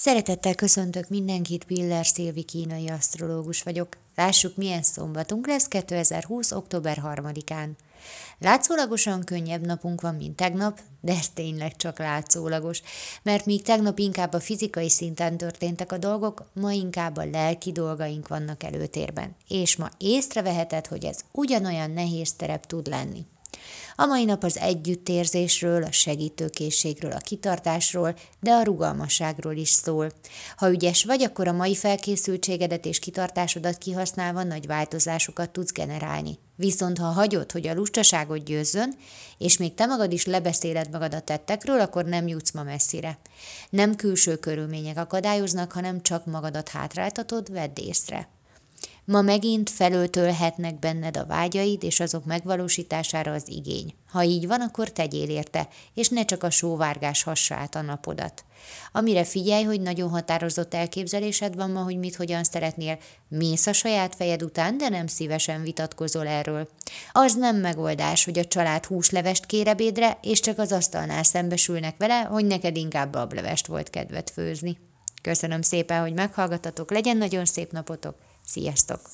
Szeretettel köszöntök mindenkit, Piller Szilvi kínai asztrológus vagyok. Lássuk, milyen szombatunk lesz 2020. október 3-án. Látszólagosan könnyebb napunk van, mint tegnap, de ez tényleg csak látszólagos, mert míg tegnap inkább a fizikai szinten történtek a dolgok, ma inkább a lelki dolgaink vannak előtérben, és ma észreveheted, hogy ez ugyanolyan nehéz terep tud lenni. A mai nap az együttérzésről, a segítőkészségről, a kitartásról, de a rugalmasságról is szól. Ha ügyes vagy, akkor a mai felkészültségedet és kitartásodat kihasználva nagy változásokat tudsz generálni. Viszont ha hagyod, hogy a lustaságot győzzön, és még te magad is lebeszéled magad a tettekről, akkor nem jutsz ma messzire. Nem külső körülmények akadályoznak, hanem csak magadat hátráltatod, vedd észre. Ma megint felöltölhetnek benned a vágyaid, és azok megvalósítására az igény. Ha így van, akkor tegyél érte, és ne csak a sóvárgás hassa át a napodat. Amire figyelj, hogy nagyon határozott elképzelésed van ma, hogy mit hogyan szeretnél, mész a saját fejed után, de nem szívesen vitatkozol erről. Az nem megoldás, hogy a család húslevest kér ebédre, és csak az asztalnál szembesülnek vele, hogy neked inkább bablevest volt kedved főzni. Köszönöm szépen, hogy meghallgatatok, legyen nagyon szép napotok! Sziasztok!